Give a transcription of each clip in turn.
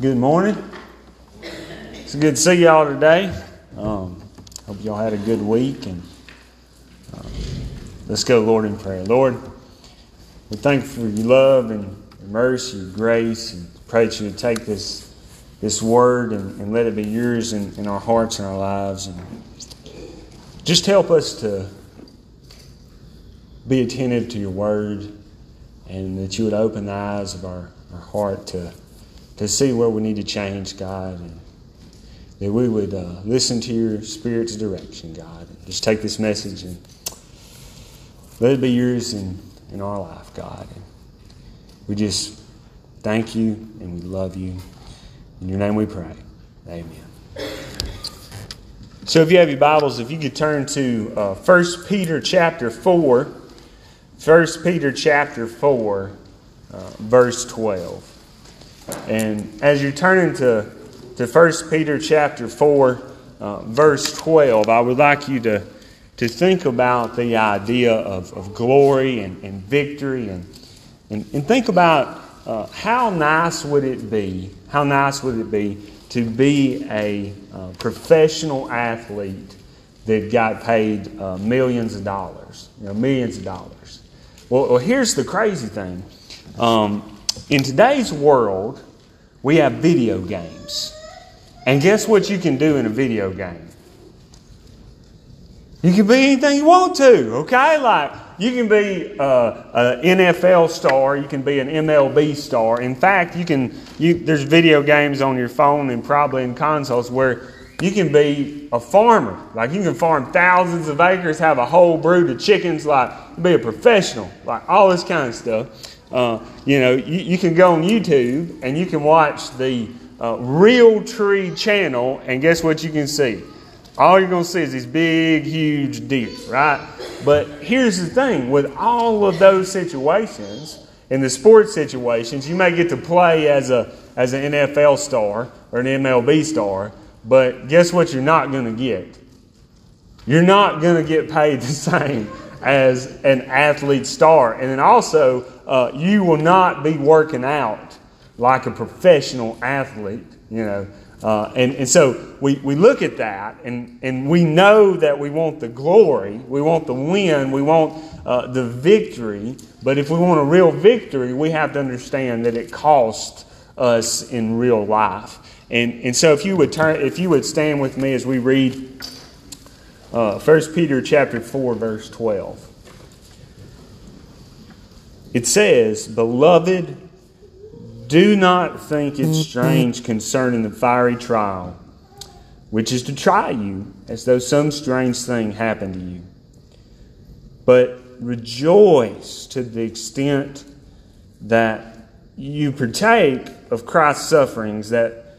Good morning. It's good to see y'all today. Um, hope y'all had a good week, and uh, let's go, Lord, in prayer. Lord, we thank you for your love and mercy, your grace, and pray that you would take this this word and, and let it be yours in, in our hearts and our lives, and just help us to be attentive to your word, and that you would open the eyes of our, our heart to to see where we need to change, God, and that we would uh, listen to your Spirit's direction, God. And just take this message and let it be yours in, in our life, God. And we just thank you and we love you. In your name we pray. Amen. So if you have your Bibles, if you could turn to uh, 1 Peter chapter 4, 1 Peter chapter 4, uh, verse 12. And as you turn into to 1 Peter chapter 4, uh, verse 12, I would like you to, to think about the idea of, of glory and, and victory and, and, and think about uh, how nice would it be, how nice would it be to be a uh, professional athlete that got paid uh, millions of dollars, you know, millions of dollars. Well, well here's the crazy thing. Um, in today's world, we have video games. And guess what you can do in a video game? You can be anything you want to, okay? Like, you can be uh, an NFL star, you can be an MLB star. In fact, you can. You, there's video games on your phone and probably in consoles where you can be a farmer. Like you can farm thousands of acres, have a whole brood of chickens. Like be a professional. Like all this kind of stuff. Uh, you know, you, you, can go on YouTube and you can watch the uh, Realtree channel, and guess what you can see? All you're going to see is these big, huge deer, right? But here's the thing with all of those situations, in the sports situations, you may get to play as, a, as an NFL star or an MLB star, but guess what you're not going to get? You're not going to get paid the same as an athlete star. And then also, uh, you will not be working out like a professional athlete, you know. Uh, and, and so we, we look at that and, and we know that we want the glory, we want the win, we want uh, the victory. But if we want a real victory, we have to understand that it costs us in real life. And, and so if you would turn, if you would stand with me as we read uh, 1 Peter chapter 4, verse 12. It says, Beloved, do not think it strange concerning the fiery trial, which is to try you, as though some strange thing happened to you. But rejoice to the extent that you partake of Christ's sufferings, that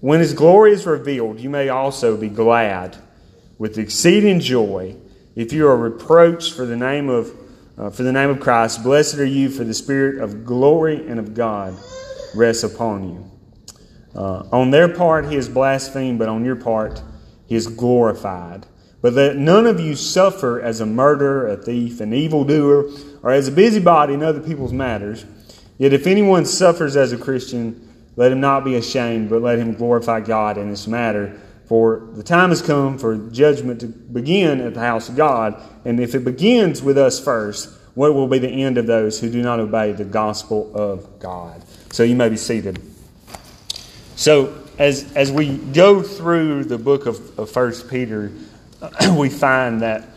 when his glory is revealed, you may also be glad with exceeding joy if you are reproached for the name of uh, for the name of Christ. Blessed are you, for the Spirit of glory and of God rests upon you. Uh, on their part, he is blasphemed, but on your part, he is glorified. But let none of you suffer as a murderer, a thief, an evildoer, or as a busybody in other people's matters. Yet if anyone suffers as a Christian, let him not be ashamed, but let him glorify God in this matter. For the time has come for judgment to begin at the house of God. And if it begins with us first, what will be the end of those who do not obey the gospel of God? So you may be seated. So as, as we go through the book of, of 1 Peter, we find that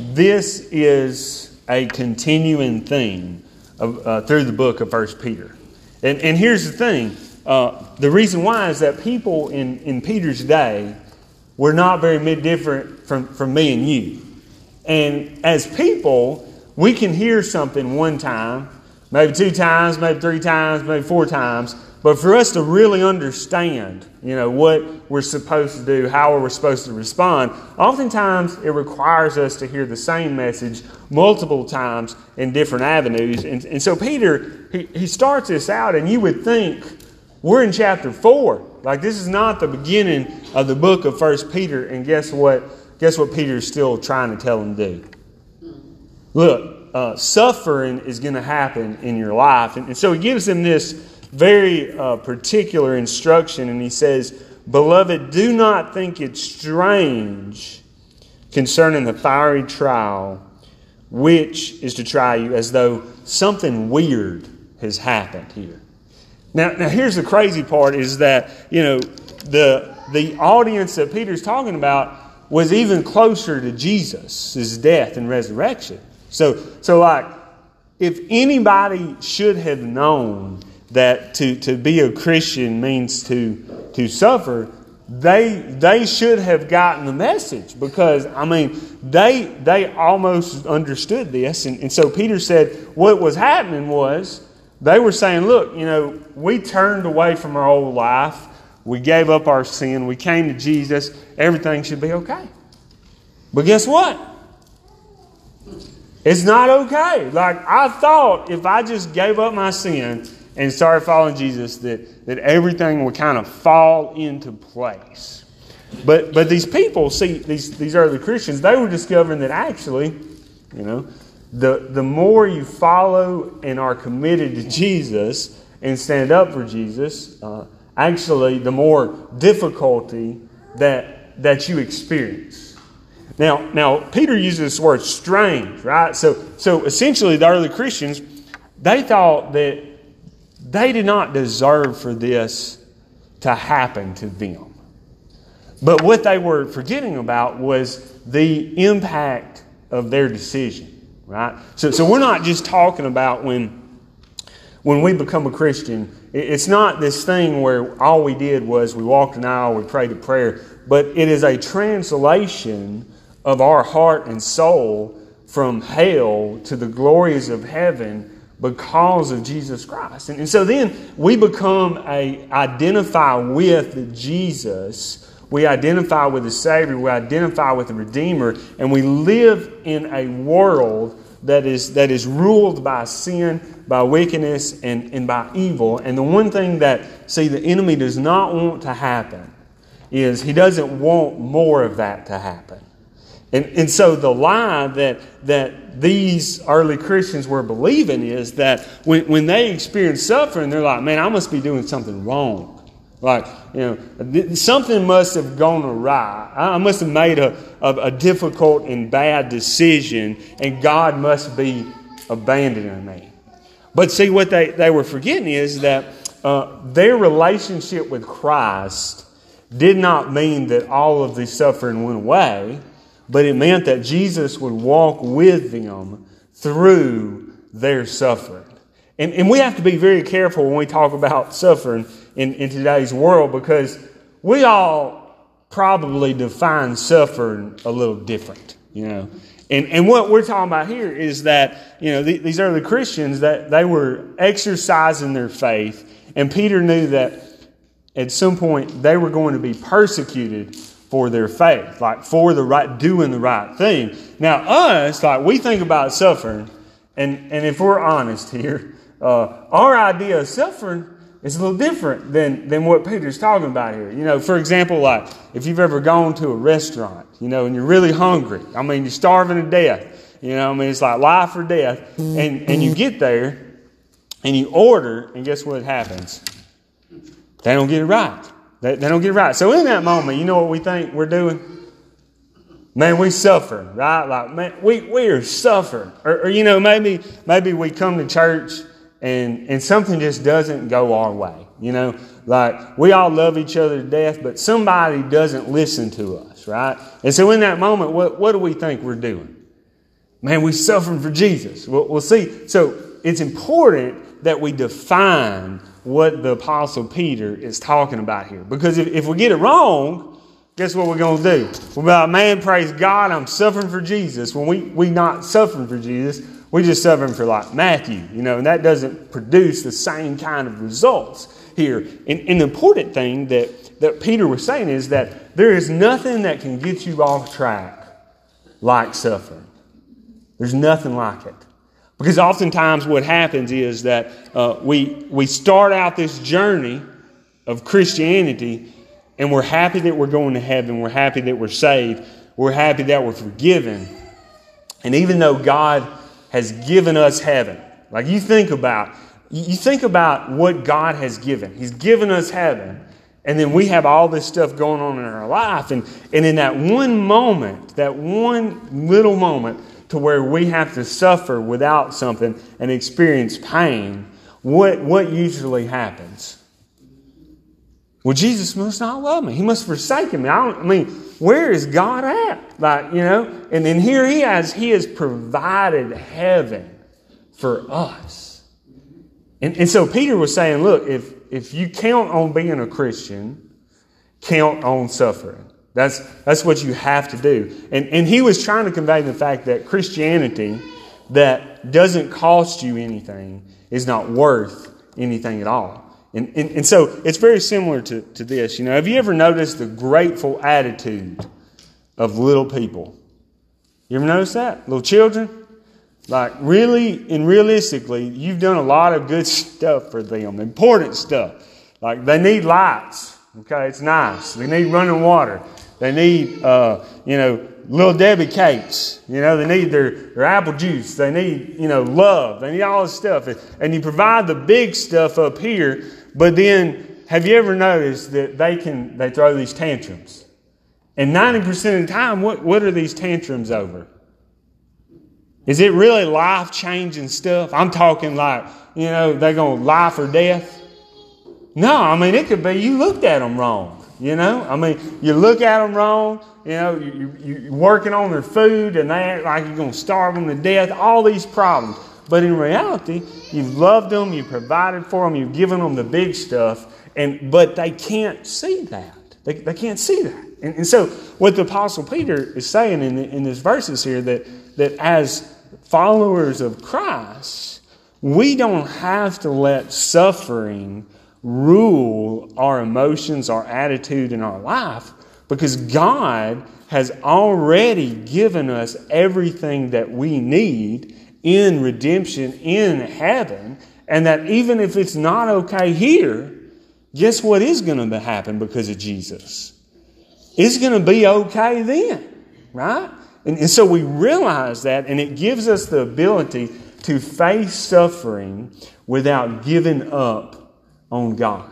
this is a continuing theme of, uh, through the book of 1 Peter. And, and here's the thing uh, the reason why is that people in, in Peter's day were not very different from, from me and you. And as people, we can hear something one time, maybe two times, maybe three times, maybe four times, but for us to really understand, you know, what we're supposed to do, how we're supposed to respond, oftentimes it requires us to hear the same message multiple times in different avenues. And, and so Peter, he, he starts this out, and you would think, we're in chapter 4. Like this is not the beginning of the book of First Peter, and guess what? Guess what Peter's still trying to tell them to do? Look, uh, suffering is going to happen in your life. And, and, so he gives them this, very uh, particular instruction, and he says, Beloved, do not think it strange concerning the fiery trial which is to try you as though something weird has happened here. Now, now here's the crazy part is that, you know, the, the audience that Peter's talking about was even closer to Jesus' death and resurrection. So, so like, if anybody should have known that to, to be a Christian means to, to suffer, they, they should have gotten the message because, I mean, they, they almost understood this. And, and so Peter said what was happening was they were saying, look, you know, we turned away from our old life. We gave up our sin. We came to Jesus. Everything should be okay. But guess what? It's not okay. Like, I thought if I just gave up my sin and started following Jesus, that, that everything would kind of fall into place. But, but these people, see, these, these early Christians, they were discovering that actually, you know, the, the more you follow and are committed to Jesus and stand up for Jesus, uh, actually, the more difficulty that, that you experience. Now, now, Peter uses this word strange, right? So, so essentially, the early Christians, they thought that they did not deserve for this to happen to them. But what they were forgetting about was the impact of their decision, right? So, so we're not just talking about when, when we become a Christian, it's not this thing where all we did was we walked an aisle, we prayed a prayer, but it is a translation of our heart and soul from hell to the glories of heaven because of Jesus Christ. And, and so then we become a identify with Jesus. We identify with the Savior. We identify with the Redeemer. And we live in a world that is, that is ruled by sin, by wickedness, and, and by evil. And the one thing that, see, the enemy does not want to happen is he doesn't want more of that to happen. And, and so the lie that, that these early Christians were believing is that when, when they experience suffering, they're like, man, I must be doing something wrong. Like, you know, something must have gone awry. I must have made a, a, a difficult and bad decision, and God must be abandoning me. But see, what they, they were forgetting is that uh, their relationship with Christ did not mean that all of the suffering went away but it meant that Jesus would walk with them through their suffering. And, and we have to be very careful when we talk about suffering in, in today's world because we all probably define suffering a little different, you know. And, and what we're talking about here is that, you know, these early Christians, that they were exercising their faith, and Peter knew that at some point they were going to be persecuted for their faith, like for the right, doing the right thing. Now, us, like we think about suffering, and, and if we're honest here, uh, our idea of suffering is a little different than, than what Peter's talking about here. You know, for example, like if you've ever gone to a restaurant, you know, and you're really hungry, I mean, you're starving to death, you know, I mean, it's like life or death, and, and you get there and you order, and guess what happens? They don't get it right. They, they don't get it right. So in that moment, you know what we think we're doing? Man, we suffer, right? Like, man, we, we are suffering. Or, or, you know, maybe, maybe we come to church and, and something just doesn't go our way. You know, like we all love each other to death, but somebody doesn't listen to us, right? And so in that moment, what, what do we think we're doing? Man, we're suffering for Jesus. We'll, we'll see. So it's important that we define what the Apostle Peter is talking about here. Because if, if we get it wrong, guess what we're going to do? We're about, man, praise God, I'm suffering for Jesus. When we, we not suffering for Jesus, we just suffering for like Matthew, you know, and that doesn't produce the same kind of results here. And, and the important thing that, that Peter was saying is that there is nothing that can get you off track like suffering. There's nothing like it. Because oftentimes what happens is that uh, we, we start out this journey of Christianity and we're happy that we're going to heaven. We're happy that we're saved. We're happy that we're forgiven. And even though God has given us heaven, like you think about you think about what God has given. He's given us heaven. And then we have all this stuff going on in our life. And, and in that one moment, that one little moment to where we have to suffer without something and experience pain, what, what usually happens? Well, Jesus must not love me. He must forsake me. I, I mean, where is God at? Like, you know, and then here he has, he has provided heaven for us. And, and so Peter was saying, look, if, if you count on being a Christian, count on suffering. That's, that's what you have to do. And, and he was trying to convey the fact that Christianity that doesn't cost you anything is not worth anything at all. And, and, and so it's very similar to, to this. You know, have you ever noticed the grateful attitude of little people? You ever notice that? Little children? Like, really and realistically, you've done a lot of good stuff for them, important stuff. Like, they need lights. Okay, it's nice. They need running water. They need, uh, you know, little Debbie cakes. You know, they need their, their apple juice. They need, you know, love. They need all this stuff. And you provide the big stuff up here, but then have you ever noticed that they can, they throw these tantrums? And 90% of the time, what, what are these tantrums over? Is it really life changing stuff? I'm talking like, you know, they're going life or death. No, I mean, it could be you looked at them wrong. You know, I mean, you look at them wrong. You know, you, you, you're working on their food and they act like you're going to starve them to death. All these problems. But in reality, you've loved them, you've provided for them, you've given them the big stuff, and but they can't see that. They, they can't see that. And, and so, what the Apostle Peter is saying in, the, in this verses here that that as followers of Christ, we don't have to let suffering rule our emotions, our attitude, and our life because God has already given us everything that we need in redemption in heaven, and that even if it's not okay here, guess what is going to happen because of Jesus? It's going to be okay then, right? And, and so we realize that, and it gives us the ability to face suffering without giving up on God.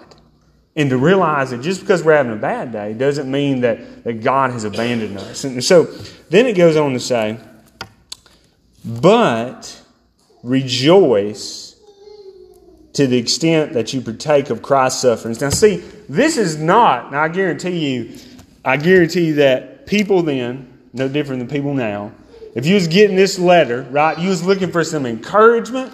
And to realize that just because we're having a bad day doesn't mean that, that God has abandoned us. And so then it goes on to say, but rejoice to the extent that you partake of Christ's sufferings. Now, see, this is not, now I guarantee you, I guarantee you that people then, no different than people now, if you was getting this letter, right, you was looking for some encouragement,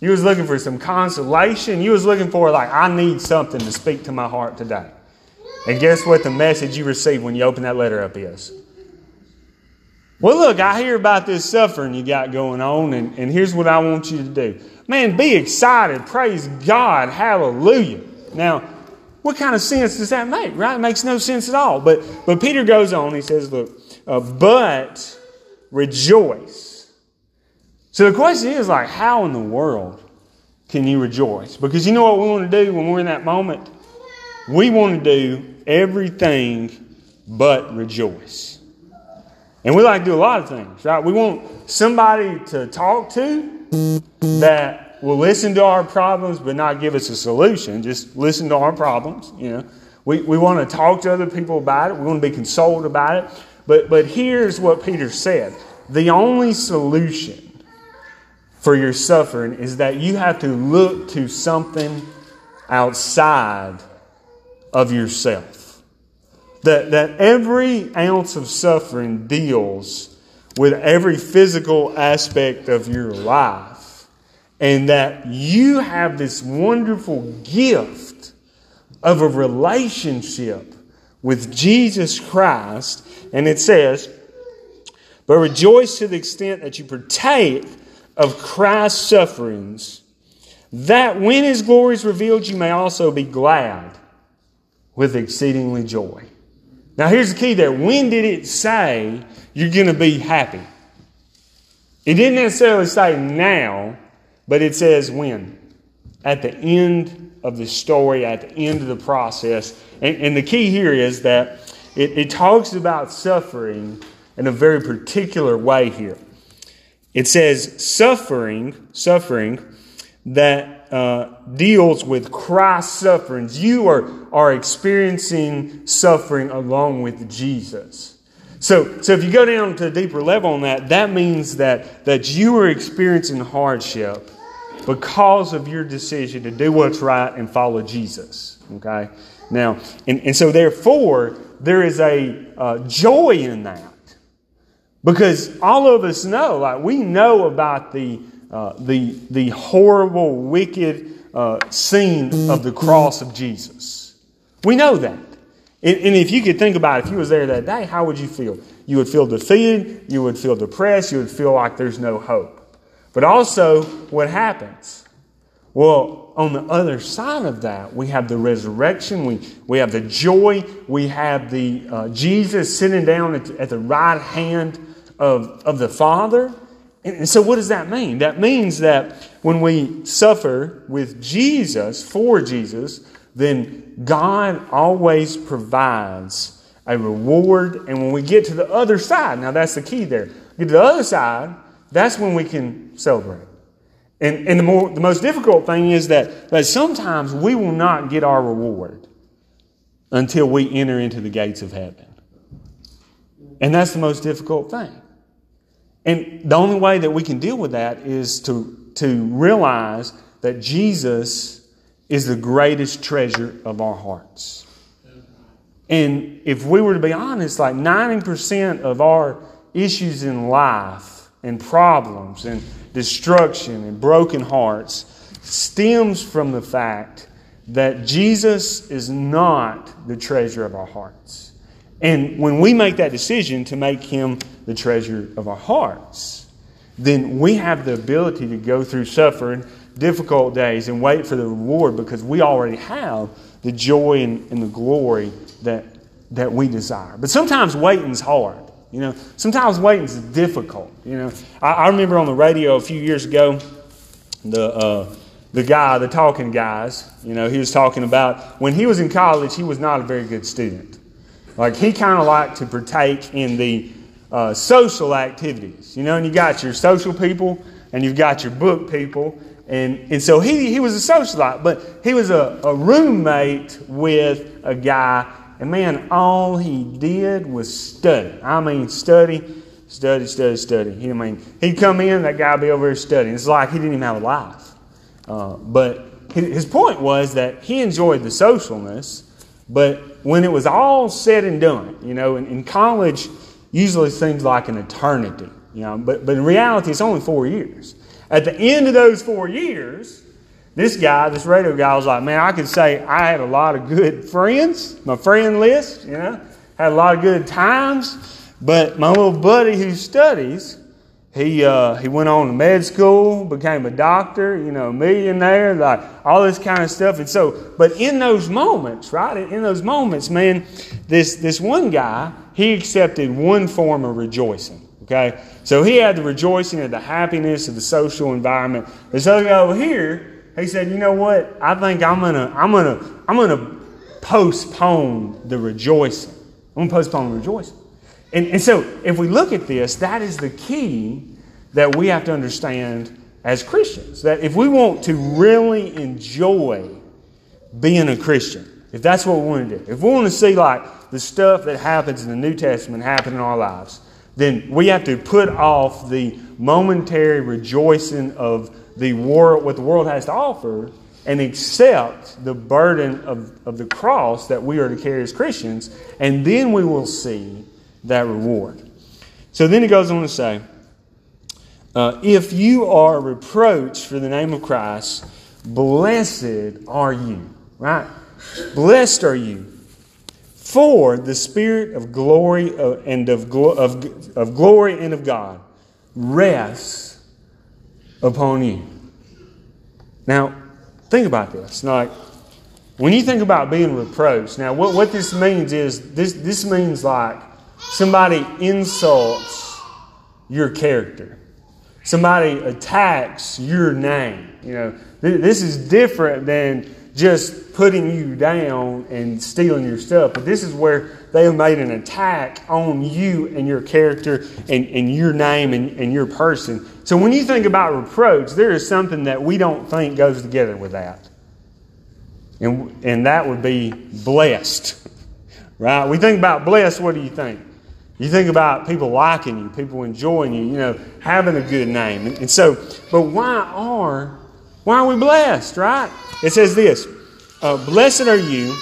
you was looking for some consolation, you was looking for like, I need something to speak to my heart today. And guess what the message you receive when you open that letter up is? Well, look, I hear about this suffering you got going on, and, and here's what I want you to do. Man, be excited. Praise God. Hallelujah. Now, what kind of sense does that make, right? It makes no sense at all. But, but Peter goes on. He says, look, uh, but rejoice. So the question is, like, how in the world can you rejoice? Because you know what we want to do when we're in that moment? We want to do everything but rejoice. And we like to do a lot of things, right? We want somebody to talk to that will listen to our problems but not give us a solution. Just listen to our problems, you know. We, we want to talk to other people about it. We want to be consoled about it. But, but here's what Peter said the only solution for your suffering is that you have to look to something outside of yourself. That, that every ounce of suffering deals with every physical aspect of your life. And that you have this wonderful gift of a relationship with Jesus Christ. And it says, But rejoice to the extent that you partake of Christ's sufferings, that when his glory is revealed, you may also be glad with exceedingly joy. Now, here's the key there. When did it say you're going to be happy? It didn't necessarily say now, but it says when. At the end of the story, at the end of the process. And, and the key here is that it, it talks about suffering in a very particular way here. It says suffering, suffering that uh, deals with Christ's sufferings. You are, are experiencing suffering along with Jesus. So, so if you go down to a deeper level on that, that means that, that you are experiencing hardship because of your decision to do what's right and follow Jesus. Okay? Now, and, and so therefore, there is a uh, joy in that. Because all of us know, like we know about the, uh, the, the horrible, wicked uh, scene of the cross of Jesus. We know that. And, and if you could think about it, if you was there that day, how would you feel? You would feel defeated, you would feel depressed, you would feel like there's no hope. But also, what happens? Well, on the other side of that, we have the resurrection, we, we have the joy, we have the uh, Jesus sitting down at, at the right hand of, of the Father. And, so, what does that mean? That means that when we suffer with Jesus, for Jesus, then God always provides a reward. And when we get to the other side, now that's the key there. Get to the other side, that's when we can celebrate. And, and the, more, the most difficult thing is that, that sometimes we will not get our reward until we enter into the gates of heaven. And that's the most difficult thing. And the only way that we can deal with that is to, to realize that Jesus is the greatest treasure of our hearts. And if we were to be honest, like 90% of our issues in life and problems and destruction and broken hearts stems from the fact that Jesus is not the treasure of our hearts. And when we make that decision to make him the treasure of our hearts, then we have the ability to go through suffering, difficult days, and wait for the reward because we already have the joy and, and the glory that, that we desire. But sometimes waiting's hard. You know, sometimes waiting's difficult. You know, I, I remember on the radio a few years ago, the uh, the guy, the talking guys, you know, he was talking about when he was in college, he was not a very good student. Like he kind of liked to partake in the uh, social activities, you know, and you got your social people and you've got your book people. And, and so he, he was a socialite, but he was a, a roommate with a guy and man, all he did was study. I mean, study, study, study, study. He, I mean, he'd come in, that guy would be over here studying. It's like he didn't even have a life. Uh, but his point was that he enjoyed the socialness, but when it was all said and done, you know, in, in college usually seems like an eternity, you know, but, but in reality it's only four years. At the end of those four years, this guy, this radio guy, was like, man, I can say I had a lot of good friends, my friend list, you know, had a lot of good times. But my little buddy who studies, he uh, he went on to med school, became a doctor, you know, millionaire, like all this kind of stuff. And so, but in those moments, right, in those moments, man, this this one guy, he accepted one form of rejoicing. Okay, so he had the rejoicing of the happiness of the social environment. This other guy over here, he said, "You know what? I think I'm gonna, I'm gonna, I'm gonna postpone the rejoicing. I'm gonna postpone the rejoicing." And, and so, if we look at this, that is the key that we have to understand as Christians. That if we want to really enjoy being a Christian, if that's what we want to do, if we want to see like the stuff that happens in the New Testament happen in our lives, then we have to put off the momentary rejoicing of the world, what the world has to offer and accept the burden of, of the cross that we are to carry as Christians, and then we will see that reward. So then he goes on to say, uh, If you are reproached for the name of Christ, blessed are you. Right? Blessed are you. For the Spirit of glory uh, and of, of, of glory and of God rests upon you. Now, think about this. Like, when you think about being reproached, now what, what this means is this, this means like somebody insults your character. Somebody attacks your name. You know, this is different than just putting you down and stealing your stuff. But this is where they have made an attack on you and your character and, and your name and, and your person So when you think about reproach, there is something that we don't think goes together with that. And, and that would be blessed. Right? We think about blessed, what do you think? You think about people liking you, people enjoying you, you know, having a good name. And, and so, but why are why are we blessed, right? It says this uh, Blessed are you,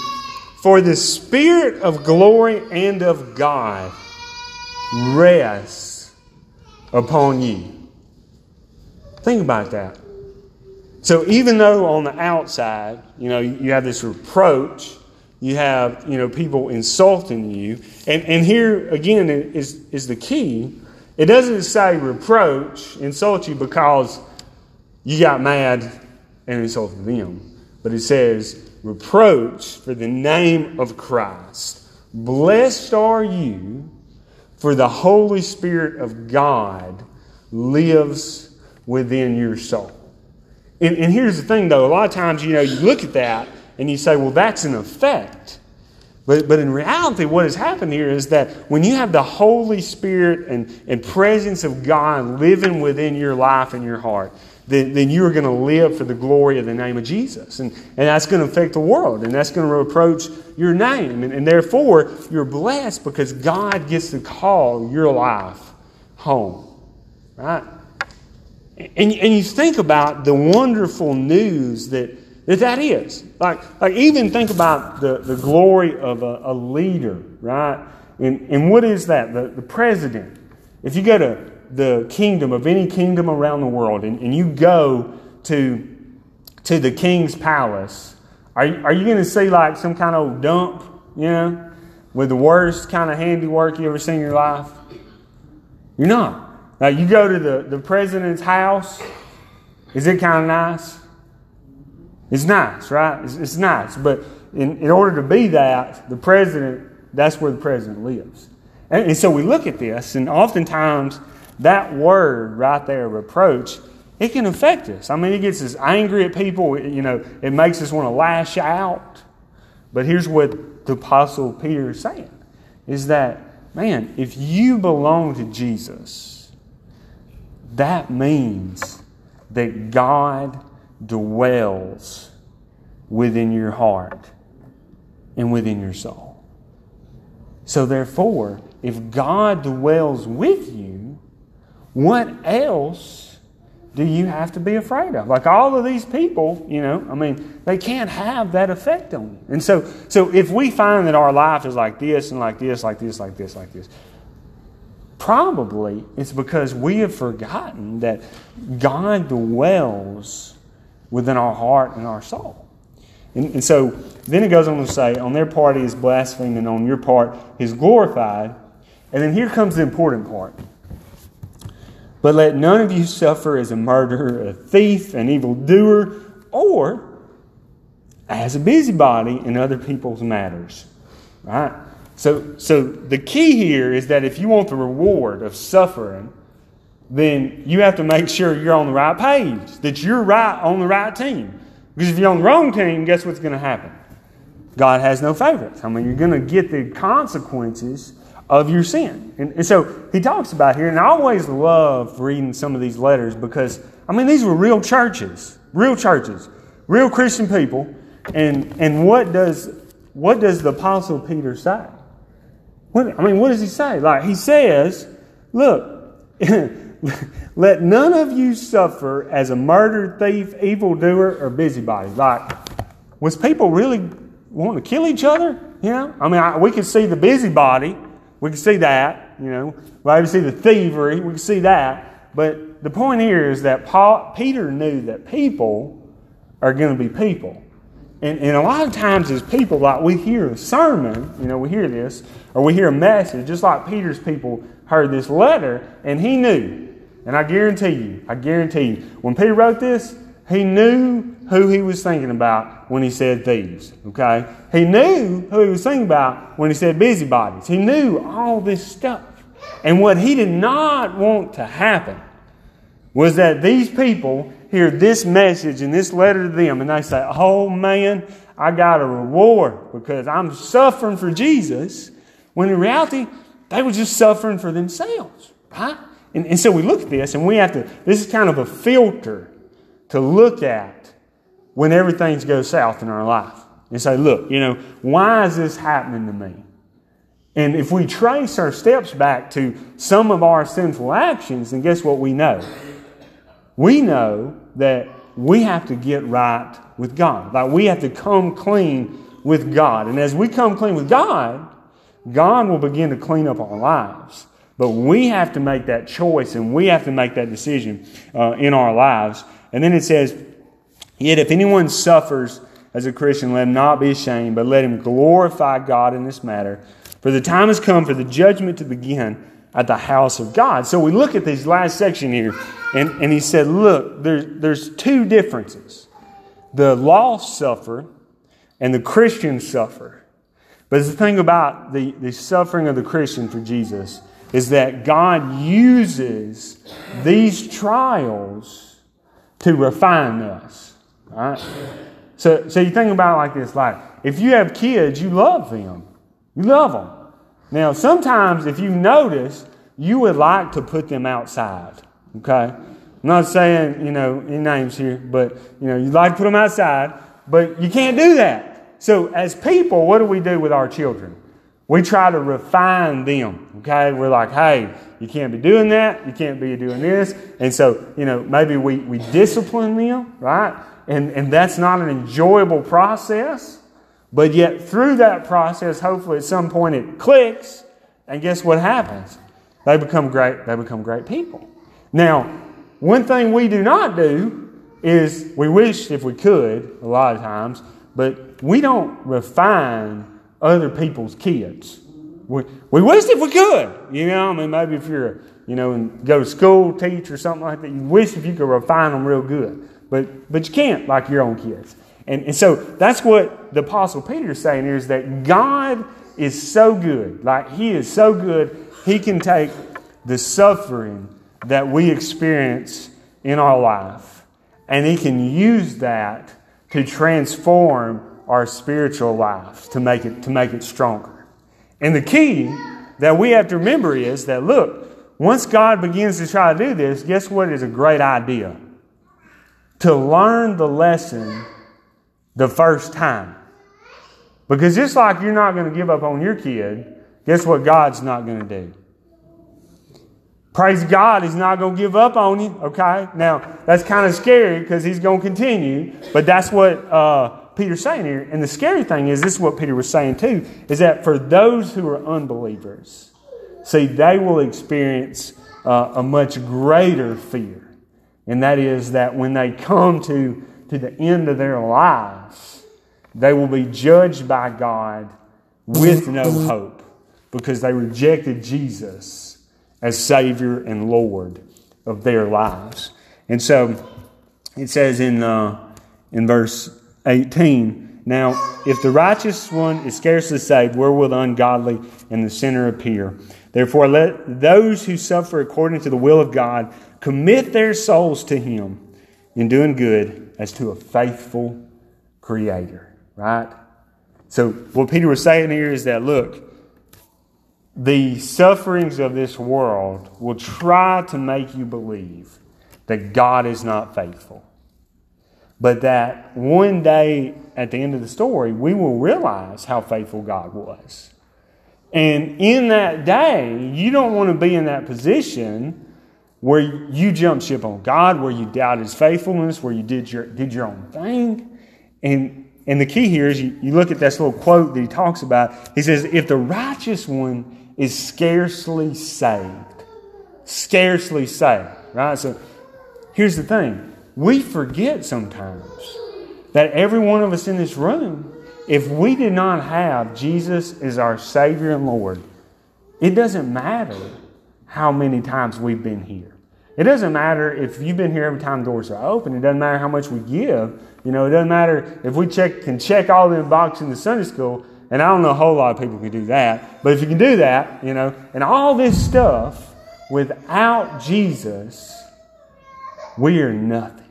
for the Spirit of glory and of God rests upon you. Think about that. So even though on the outside, you know, you have this reproach, you have, you know, people insulting you, and, and here again is, is the key. It doesn't say reproach, insult you because you got mad and insulted them. But it says reproach for the name of Christ. Blessed are you, for the Holy Spirit of God lives within your soul. And, and here's the thing, though. A lot of times, you know, you look at that and you say, well, that's an effect. But, but in reality, what has happened here is that when you have the Holy Spirit and, and presence of God living within your life and your heart, then, then you are going to live for the glory of the name of Jesus. And, and that's going to affect the world, and that's going to reproach your name. And, and therefore, you're blessed because God gets to call your life home. Right? And, and you think about the wonderful news that that, that is. Like, like even think about the, the glory of a, a leader, right? And, and what is that? The, the president. If you go to the kingdom of any kingdom around the world and, and you go to, to the king's palace, are, are you going to see like some kind of dump, you know, with the worst kind of handiwork you ever seen in your life? You're not. Now, you go to the, the president's house, is it kind of nice? It's nice, right? It's, it's nice. But in, in order to be that, the president, that's where the president lives. And, and so we look at this, and oftentimes that word right there, reproach, it can affect us. I mean, it gets us angry at people. You know, it makes us want to lash out. But here's what the Apostle Peter is saying is that, man, if you belong to Jesus, that means that God dwells within your heart and within your soul. So, therefore, if God dwells with you, what else do you have to be afraid of? Like all of these people, you know, I mean, they can't have that effect on you. And so, so if we find that our life is like this and like this, like this, like this, like this, Probably it's because we have forgotten that God dwells within our heart and our soul. And, and so then it goes on to say, on their part he is blasphemed, and on your part he is glorified. And then here comes the important part. But let none of you suffer as a murderer, a thief, an evildoer, or as a busybody in other people's matters. Right? So, so the key here is that if you want the reward of suffering, then you have to make sure you're on the right page, that you're right on the right team. Because if you're on the wrong team, guess what's going to happen? God has no favorites. I mean, you're going to get the consequences of your sin. And, and, so he talks about here, and I always love reading some of these letters because, I mean, these were real churches, real churches, real Christian people. And, and what, does, what does the Apostle Peter say? What, I mean, what does he say? Like, he says, look, let none of you suffer as a murderer, thief, evildoer, or busybody. Like, was people really wanting to kill each other? You know? I mean, I, we can see the busybody. We can see that, you know. We can see the thievery. We can see that. But the point here is that Paul, Peter knew that people are going to be people. And, and a lot of times, as people, like we hear a sermon, you know, we hear this, or we hear a message, just like Peter's people heard this letter, and he knew. And I guarantee you, I guarantee you, when Peter wrote this, he knew who he was thinking about when he said thieves. Okay? He knew who he was thinking about when he said busybodies. He knew all this stuff. And what he did not want to happen was that these people hear this message and this letter to them and they say, Oh man, I got a reward because I'm suffering for Jesus. When in reality, they were just suffering for themselves, right? And, and so we look at this and we have to, this is kind of a filter to look at when everything goes south in our life. And say, look, you know, why is this happening to me? And if we trace our steps back to some of our sinful actions, then guess what we know? We know that we have to get right with God. Like we have to come clean with God. And as we come clean with God, God will begin to clean up our lives. But we have to make that choice and we have to make that decision uh, in our lives. And then it says, Yet if anyone suffers as a Christian, let him not be ashamed, but let him glorify God in this matter. For the time has come for the judgment to begin at the house of God. So we look at this last section here, and, and he said, Look, there, there's two differences. The lost suffer, and the Christians suffer. But the thing about the, the suffering of the Christian for Jesus is that God uses these trials to refine us. Right? So, so you think about like this: like if you have kids, you love them, you love them. Now, sometimes if you notice, you would like to put them outside. Okay, I'm not saying you know any names here, but you know you'd like to put them outside, but you can't do that. So, as people, what do we do with our children? We try to refine them, okay? We're like, hey, you can't be doing that. You can't be doing this. And so, you know, maybe we, we discipline them, right? And, and that's not an enjoyable process. But yet, through that process, hopefully at some point it clicks. And guess what happens? They become great, they become great people. Now, one thing we do not do is we wish if we could, a lot of times, but we don't refine other people's kids. We, we wish if we could, you know. I mean, maybe if you're, you know, and go to school, teach or something like that, you wish if you could refine them real good, but but you can't like your own kids. And, and so that's what the Apostle Peter is saying here is that God is so good, like He is so good, He can take the suffering that we experience in our life, and He can use that to transform our spiritual lives to make it, to make it stronger. And the key that we have to remember is that, look, once God begins to try to do this, guess what is a great idea? To learn the lesson the first time. Because just like you're not going to give up on your kid, guess what God's not going to do? Praise God, He's not going to give up on you, okay? Now, that's kind of scary because He's going to continue, but that's what uh, Peter's saying here. And the scary thing is, this is what Peter was saying too, is that for those who are unbelievers, see, they will experience uh, a much greater fear. And that is that when they come to, to the end of their lives, they will be judged by God with no hope because they rejected Jesus as Savior and Lord of their lives. And so it says in, uh, in verse 18. Now, if the righteous one is scarcely saved, where will the ungodly and the sinner appear? Therefore, let those who suffer according to the will of God commit their souls to Him in doing good as to a faithful Creator. Right? So, what Peter was saying here is that, look, the sufferings of this world will try to make you believe that God is not faithful but that one day at the end of the story, we will realize how faithful God was. And in that day, you don't want to be in that position where you jump ship on God, where you doubt His faithfulness, where you did your, did your own thing. And, and the key here is you, you look at this little quote that he talks about. He says, If the righteous one is scarcely saved, scarcely saved, right? So here's the thing we forget sometimes that every one of us in this room, if we did not have Jesus as our Savior and Lord, it doesn't matter how many times we've been here. It doesn't matter if you've been here every time doors are open. It doesn't matter how much we give. You know, it doesn't matter if we check can check all the boxes in the Sunday school. And I don't know a whole lot of people can do that. But if you can do that, you know, and all this stuff without Jesus, we are nothing.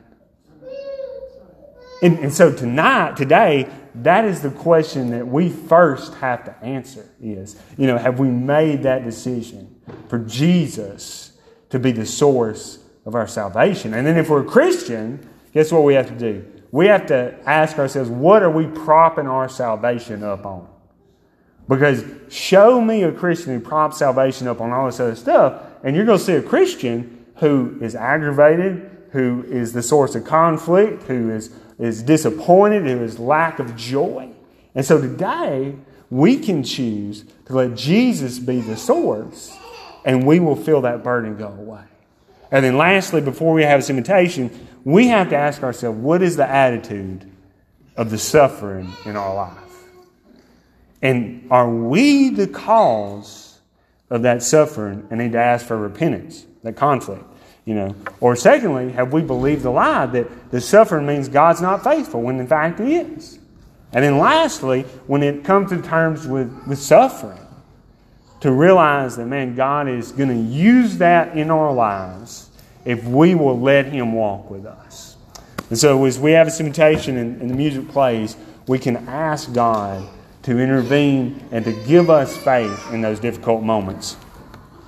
And, and so tonight, today, that is the question that we first have to answer is, you know, have we made that decision for Jesus to be the source of our salvation. And then if we're a Christian, guess what we have to do? We have to ask ourselves, what are we propping our salvation up on? Because show me a Christian who props salvation up on all this other stuff, and you're going to see a Christian who is aggravated, who is the source of conflict, who is, is disappointed, who is lack of joy. And so today, we can choose to let Jesus be the source, and we will feel that burden go away. And then, lastly, before we have this invitation, we have to ask ourselves what is the attitude of the suffering in our life? And are we the cause of that suffering and need to ask for repentance, that conflict? You know, or secondly, have we believed the lie that the suffering means God's not faithful when in fact He is? And then lastly, when it comes to terms with, with suffering, to realize that, man, God is going to use that in our lives if we will let Him walk with us. And so, as we have this invitation and, and the music plays, we can ask God to intervene and to give us faith in those difficult moments.